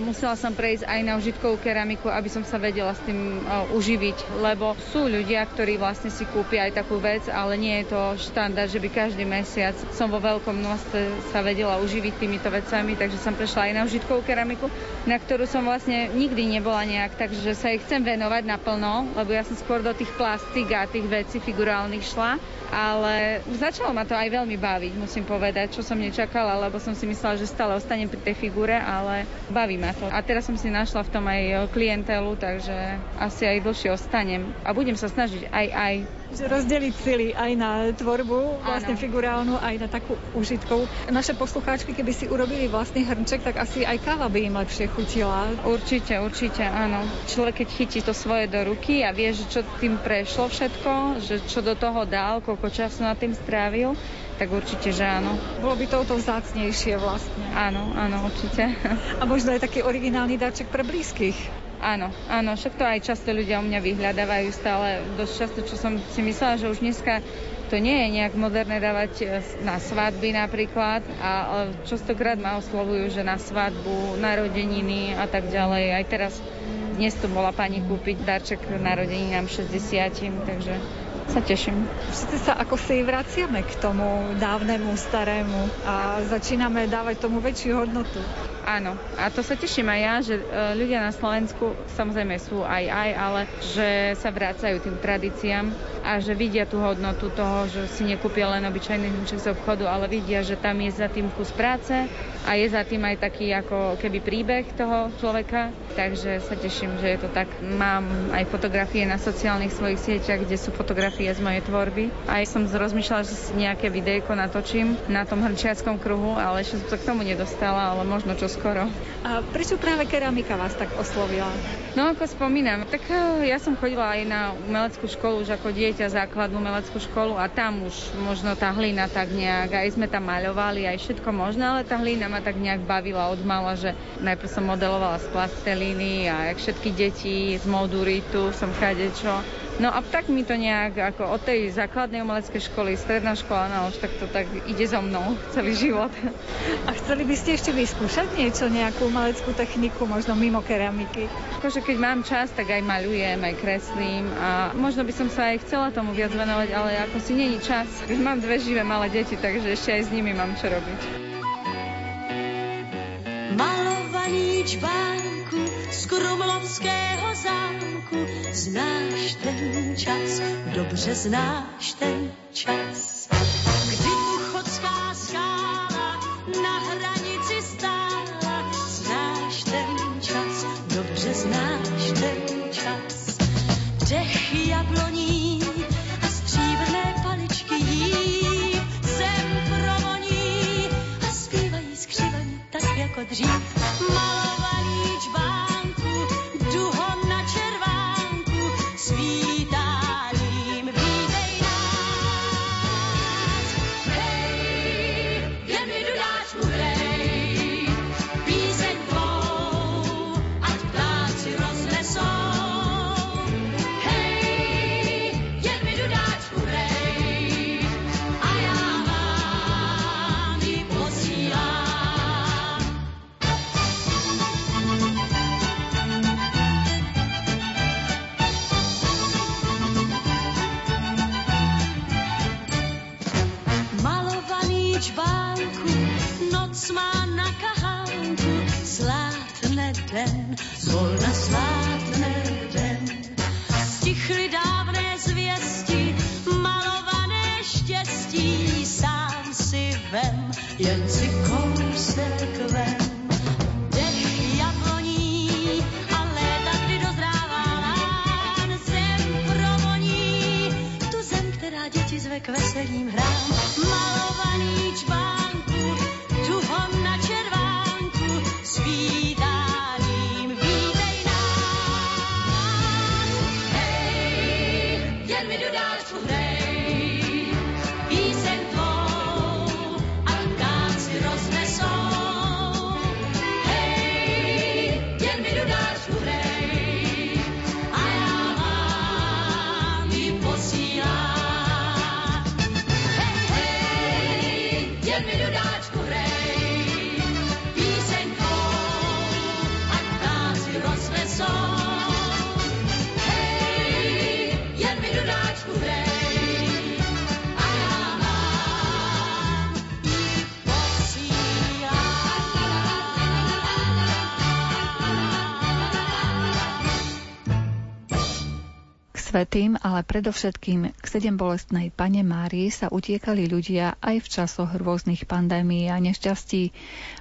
musela som prejsť aj na užitkovú keramiku, aby som sa vedela s tým uživiť, lebo sú ľudia, ktorí vlastne si kúpia aj takú vec, ale nie je to štandard, že by každý mesiac som vo veľkom množstve sa vedela uživiť týmito vecami, takže som prešla aj na užitkovú keramiku, na ktorú som vlastne nikdy nebola nejak, takže sa jej chcem venovať naplno, lebo ja som skôr do tých plastik a tých vecí figurálnych šla, ale začalo ma to aj veľmi baviť, musím povedať, čo som nečakala, lebo som si myslela, že stále ostanem pri tej figure, ale baví ma to. A teraz som si našla v tom aj klientelu, takže asi aj dlhšie ostanem. A budem sa snažiť aj aj že rozdeliť sily aj na tvorbu vlastne ano. figurálnu, aj na takú užitkovú. Naše poslucháčky, keby si urobili vlastný hrnček, tak asi aj káva by im lepšie chutila. Určite, určite, áno. Človek, keď chytí to svoje do ruky a vie, že čo tým prešlo všetko, že čo do toho dal, koľko času na tým strávil, tak určite, že áno. Bolo by to o to vzácnejšie vlastne. Áno, áno, určite. A možno aj taký originálny darček pre blízkych. Áno, áno, však to aj často ľudia u mňa vyhľadávajú stále. Dosť často, čo som si myslela, že už dneska to nie je nejak moderné dávať e, na svadby napríklad a častokrát ma oslovujú, že na svadbu, narodeniny a tak ďalej. Aj teraz dnes tu bola pani kúpiť darček narodeninám 60, takže sa teším. Všetci sa ako si vraciame k tomu dávnemu, starému a začíname dávať tomu väčšiu hodnotu. Áno, a to sa teším aj ja, že e, ľudia na Slovensku samozrejme sú aj aj, ale že sa vracajú tým tradíciám a že vidia tú hodnotu toho, že si nekúpia len obyčajný hnuček z obchodu, ale vidia, že tam je za tým kus práce a je za tým aj taký ako keby príbeh toho človeka, takže sa teším, že je to tak. Mám aj fotografie na sociálnych svojich sieťach, kde sú fotografie z mojej tvorby. Aj som rozmýšľala, že si nejaké videjko natočím na tom hrčiackom kruhu, ale ešte som sa k tomu nedostala, ale možno čo skoro. A prečo práve keramika vás tak oslovila? No ako spomínam, tak eh, ja som chodila aj na umeleckú školu už ako dieťa, základnú umeleckú školu a tam už možno tá hlina tak nejak, aj sme tam maľovali, aj všetko možné, ale tá hlina ma tak nejak bavila od mala, že najprv som modelovala z plastelíny a jak všetky deti z moduritu som kadečo No a tak mi to nejak ako od tej základnej umeleckej školy, stredná škola, no už tak to tak ide so mnou celý život. A chceli by ste ešte vyskúšať niečo, nejakú umeleckú techniku, možno mimo keramiky? Akože keď mám čas, tak aj maľujem, aj kreslím a možno by som sa aj chcela tomu viac venovať, ale ako si není čas. Mám dve živé malé deti, takže ešte aj s nimi mám čo robiť. Malovaný čbánku z Krumlovského zámku Znáš ten čas, dobře znáš ten čas. Kdy uchodská skála na hranici stála, znáš ten čas, dobře znáš ten čas. Dech jabloní a stříbrné paličky jí zem provoní a zpívají skřivaní tak jako dřív. Svetým, ale predovšetkým k sedem bolestnej pane Márii sa utiekali ľudia aj v časoch rôznych pandémií a nešťastí.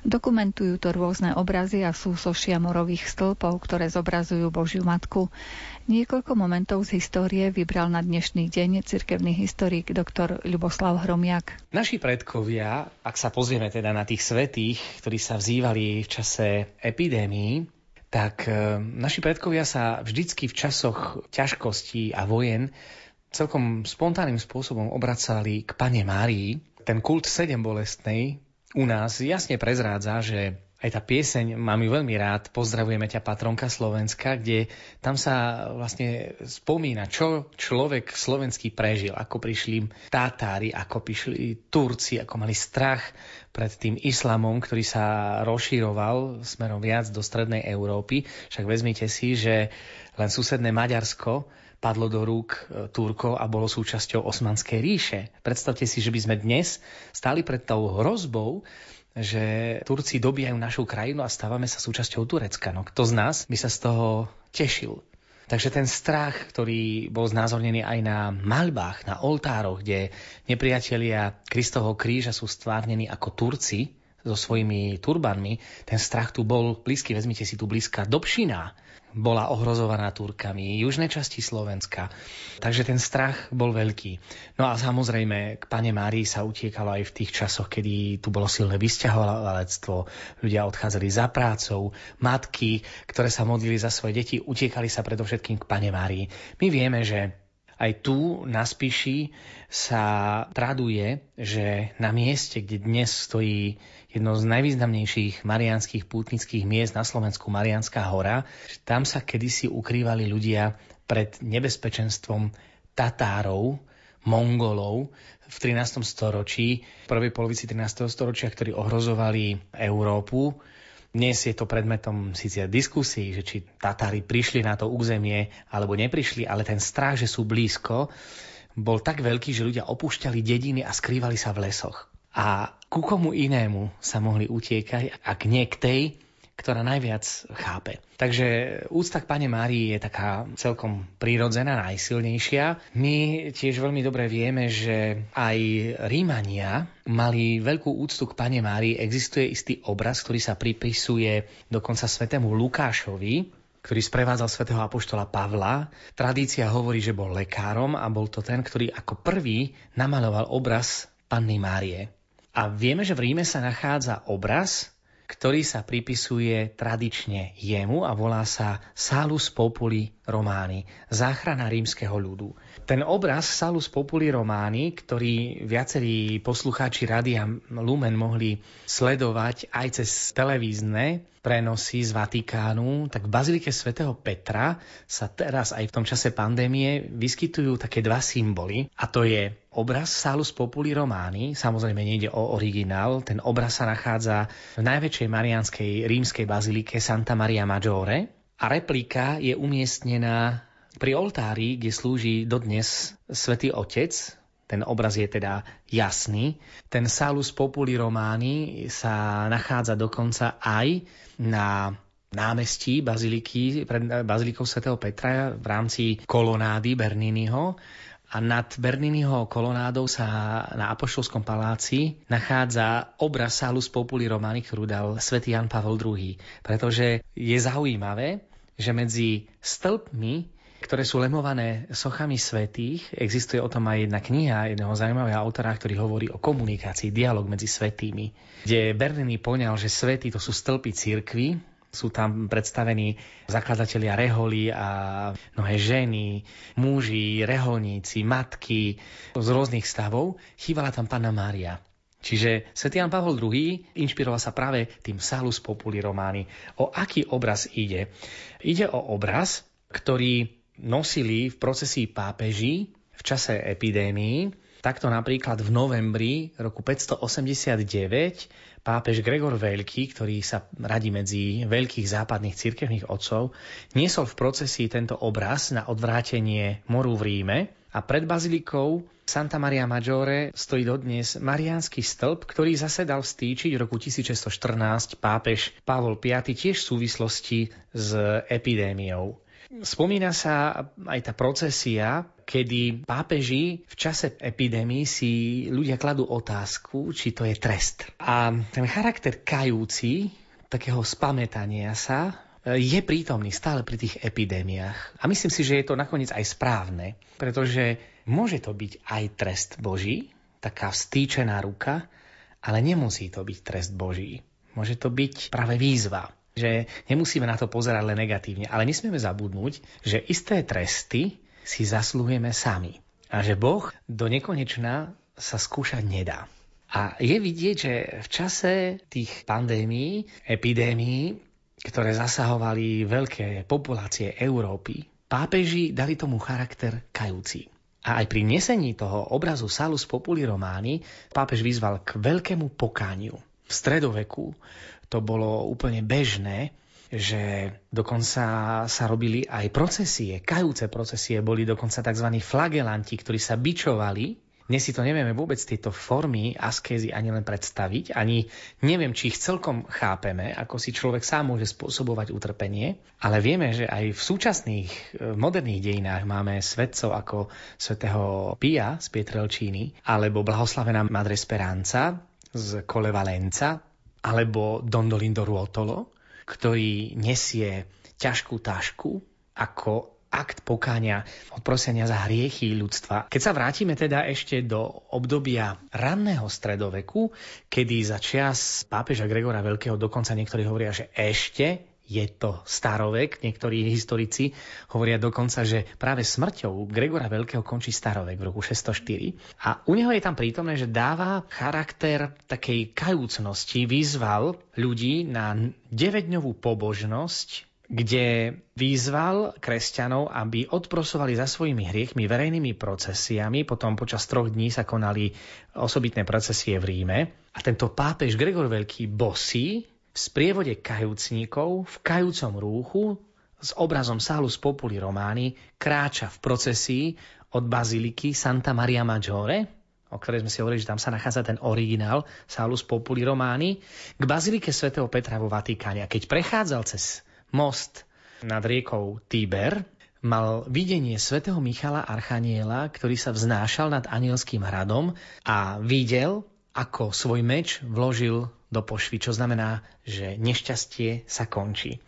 Dokumentujú to rôzne obrazy a súsošia morových stĺpov, ktoré zobrazujú Božiu Matku. Niekoľko momentov z histórie vybral na dnešný deň cirkevný historik dr. Ľuboslav Hromiak. Naši predkovia, ak sa pozrieme teda na tých svetých, ktorí sa vzývali v čase epidémií, tak e, naši predkovia sa vždycky v časoch ťažkostí a vojen celkom spontánnym spôsobom obracali k Pane Márii. Ten kult sedem bolestnej u nás jasne prezrádza, že aj tá pieseň, mám ju veľmi rád, pozdravujeme ťa patronka Slovenska, kde tam sa vlastne spomína, čo človek slovenský prežil, ako prišli Tátári, ako prišli Turci, ako mali strach pred tým islamom, ktorý sa rozšíroval smerom viac do strednej Európy. Však vezmite si, že len susedné Maďarsko padlo do rúk e, Turkov a bolo súčasťou Osmanskej ríše. Predstavte si, že by sme dnes stali pred tou hrozbou, že Turci dobijajú našu krajinu a stávame sa súčasťou Turecka. No kto z nás by sa z toho tešil? Takže ten strach, ktorý bol znázornený aj na maľbách, na oltároch, kde nepriatelia Kristovho kríža sú stvárnení ako Turci so svojimi turbanmi, ten strach tu bol blízky. Vezmite si tu blízka Dobšina, bola ohrozovaná Turkami, južné časti Slovenska. Takže ten strach bol veľký. No a samozrejme k pane Márii sa utiekalo aj v tých časoch, kedy tu bolo silné vysťahovalectvo, ľudia odchádzali za prácou, matky, ktoré sa modlili za svoje deti, utiekali sa predovšetkým k pane Márii. My vieme, že aj tu na Spiši sa traduje, že na mieste, kde dnes stojí jedno z najvýznamnejších marianských pútnických miest na Slovensku, Marianská hora, tam sa kedysi ukrývali ľudia pred nebezpečenstvom Tatárov, Mongolov v 13. storočí, v prvej polovici 13. storočia, ktorí ohrozovali Európu dnes je to predmetom síce diskusí, že či Tatári prišli na to územie alebo neprišli, ale ten strach, že sú blízko, bol tak veľký, že ľudia opúšťali dediny a skrývali sa v lesoch. A ku komu inému sa mohli utiekať, ak nie k tej, ktorá najviac chápe. Takže úcta k Pane Márii je taká celkom prírodzená, najsilnejšia. My tiež veľmi dobre vieme, že aj Rímania mali veľkú úctu k Pane Márii. Existuje istý obraz, ktorý sa pripisuje dokonca svetému Lukášovi, ktorý sprevádzal svätého apoštola Pavla. Tradícia hovorí, že bol lekárom a bol to ten, ktorý ako prvý namaloval obraz Panny Márie. A vieme, že v Ríme sa nachádza obraz, ktorý sa pripisuje tradične jemu a volá sa Salus Populi Románi, záchrana rímskeho ľudu. Ten obraz Salus Populi Románi, ktorý viacerí poslucháči Radia Lumen mohli sledovať aj cez televízne prenosy z Vatikánu, tak v Bazilike svätého Petra sa teraz aj v tom čase pandémie vyskytujú také dva symboly a to je obraz Salus Populi Románi, samozrejme nejde o originál, ten obraz sa nachádza v najväčšej marianskej rímskej bazilike Santa Maria Maggiore a replika je umiestnená pri oltári, kde slúži dodnes svätý Otec, ten obraz je teda jasný. Ten Salus Populi Románi sa nachádza dokonca aj na námestí baziliky, pred bazilikou svätého Petra v rámci kolonády Berniniho a nad Berniniho kolonádou sa na Apoštolskom paláci nachádza obraz Salus Populi Romani, ktorú dal svätý Jan Pavel II. Pretože je zaujímavé, že medzi stĺpmi ktoré sú lemované sochami svetých. Existuje o tom aj jedna kniha jedného zaujímavého autora, ktorý hovorí o komunikácii, dialog medzi svetými, kde Bernini poňal, že svety to sú stĺpy cirkvy, sú tam predstavení zakladatelia reholi a mnohé ženy, muži, reholníci, matky z rôznych stavov. Chýbala tam Panna Mária. Čiže svätý Jan Pavol II inšpiroval sa práve tým Salus Populi Románi. O aký obraz ide? Ide o obraz, ktorý nosili v procesii pápeži v čase epidémii. Takto napríklad v novembri roku 589 pápež Gregor Veľký, ktorý sa radí medzi veľkých západných cirkevných otcov, niesol v procesii tento obraz na odvrátenie moru v Ríme a pred bazilikou Santa Maria Maggiore stojí dodnes Mariánsky stĺp, ktorý zasedal v Stýči v roku 1614 pápež Pavol V tiež v súvislosti s epidémiou. Spomína sa aj tá procesia, kedy pápeži v čase epidémii si ľudia kladú otázku, či to je trest. A ten charakter kajúci, takého spamätania sa, je prítomný stále pri tých epidémiách. A myslím si, že je to nakoniec aj správne, pretože môže to byť aj trest Boží, taká vstýčená ruka, ale nemusí to byť trest Boží. Môže to byť práve výzva že nemusíme na to pozerať len negatívne, ale nesmieme zabudnúť, že isté tresty si zaslúhujeme sami. A že Boh do nekonečna sa skúšať nedá. A je vidieť, že v čase tých pandémií, epidémií, ktoré zasahovali veľké populácie Európy, pápeži dali tomu charakter kajúci. A aj pri nesení toho obrazu Salus Populi Románi pápež vyzval k veľkému pokániu. V stredoveku to bolo úplne bežné, že dokonca sa robili aj procesie, kajúce procesie, boli dokonca tzv. flagelanti, ktorí sa bičovali dnes si to nevieme vôbec tieto formy askézy ani len predstaviť, ani neviem, či ich celkom chápeme, ako si človek sám môže spôsobovať utrpenie, ale vieme, že aj v súčasných e, moderných dejinách máme svetcov ako svätého Pia z Pietrelčíny, alebo blahoslavená Madre Speranza z Kolevalenca, alebo Dondolindo Ruotolo, ktorý nesie ťažkú tašku ako akt pokáňa, odprosenia za hriechy ľudstva. Keď sa vrátime teda ešte do obdobia ranného stredoveku, kedy za čias pápeža Gregora Veľkého dokonca niektorí hovoria, že ešte je to starovek. Niektorí historici hovoria dokonca, že práve smrťou Gregora Veľkého končí starovek v roku 604. A u neho je tam prítomné, že dáva charakter takej kajúcnosti, vyzval ľudí na 9-dňovú pobožnosť kde vyzval kresťanov, aby odprosovali za svojimi hriechmi verejnými procesiami. Potom počas troch dní sa konali osobitné procesie v Ríme. A tento pápež Gregor Veľký bosí v sprievode kajúcníkov v kajúcom rúchu s obrazom Salus Populi Romány kráča v procesii od baziliky Santa Maria Maggiore, o ktorej sme si hovorili, že tam sa nachádza ten originál Salus Populi Romány, k bazilike svätého Petra vo Vatikáne. A keď prechádzal cez most nad riekou Tiber, mal videnie svätého Michala Archaniela, ktorý sa vznášal nad anielským hradom a videl, ako svoj meč vložil do pošvy, čo znamená, že nešťastie sa končí.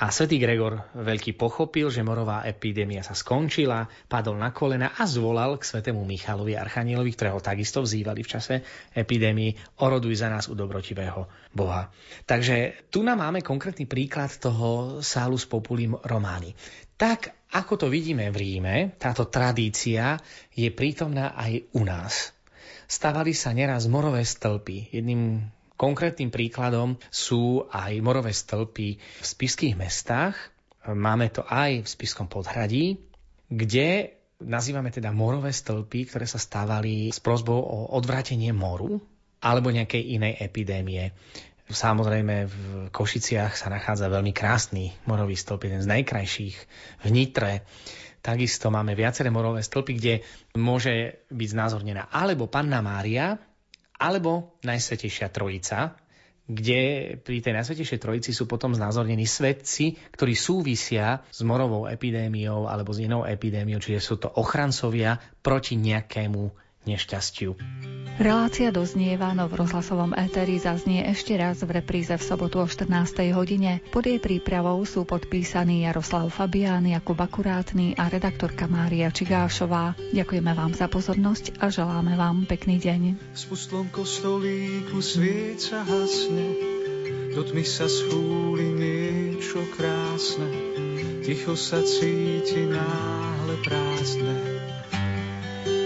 A svätý Gregor veľký pochopil, že morová epidémia sa skončila, padol na kolena a zvolal k svätému Michalovi Archanielovi, ktorého takisto vzývali v čase epidémii, oroduj za nás u dobrotivého Boha. Takže tu nám máme konkrétny príklad toho Salus Populi Románi. Tak, ako to vidíme v Ríme, táto tradícia je prítomná aj u nás. Stavali sa neraz morové stĺpy. Jedným Konkrétnym príkladom sú aj morové stĺpy v spiských mestách. Máme to aj v spiskom podhradí, kde nazývame teda morové stĺpy, ktoré sa stávali s prozbou o odvrátenie moru alebo nejakej inej epidémie. Samozrejme v Košiciach sa nachádza veľmi krásny morový stĺp, jeden z najkrajších v Nitre. Takisto máme viaceré morové stĺpy, kde môže byť znázornená alebo Panna Mária, alebo Najsvetejšia Trojica, kde pri tej Najsvetejšej Trojici sú potom znázornení svetci, ktorí súvisia s morovou epidémiou alebo s inou epidémiou, čiže sú to ochrancovia proti nejakému nešťastiu. Relácia doznieva, no v rozhlasovom éteri zaznie ešte raz v repríze v sobotu o 14. hodine. Pod jej prípravou sú podpísaní Jaroslav Fabián, Jakub Akurátny a redaktorka Mária Čigášová. Ďakujeme vám za pozornosť a želáme vám pekný deň. S pustlom kostolíku svieca hasne, do tmy sa schúli niečo krásne, ticho sa cíti náhle prázdne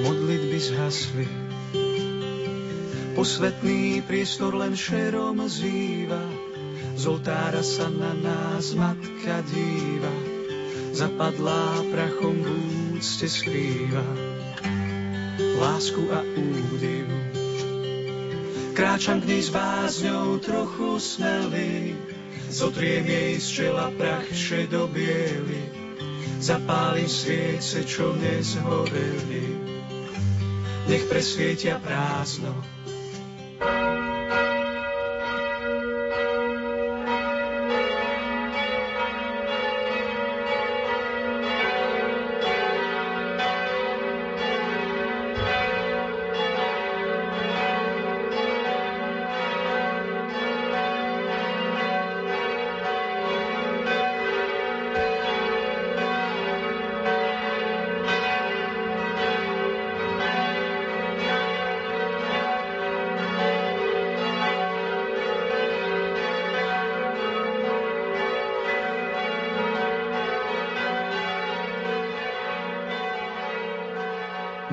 modlitby zhasli. Posvetný priestor len šerom zýva, z oltára sa na nás matka díva, zapadlá prachom v úcte skrýva. Lásku a údiv. Kráčam k nej s bázňou trochu smelý, zotriem jej z čela prach šedobiely, zapálim sviece, čo nezhoreli nech presvietia prázdno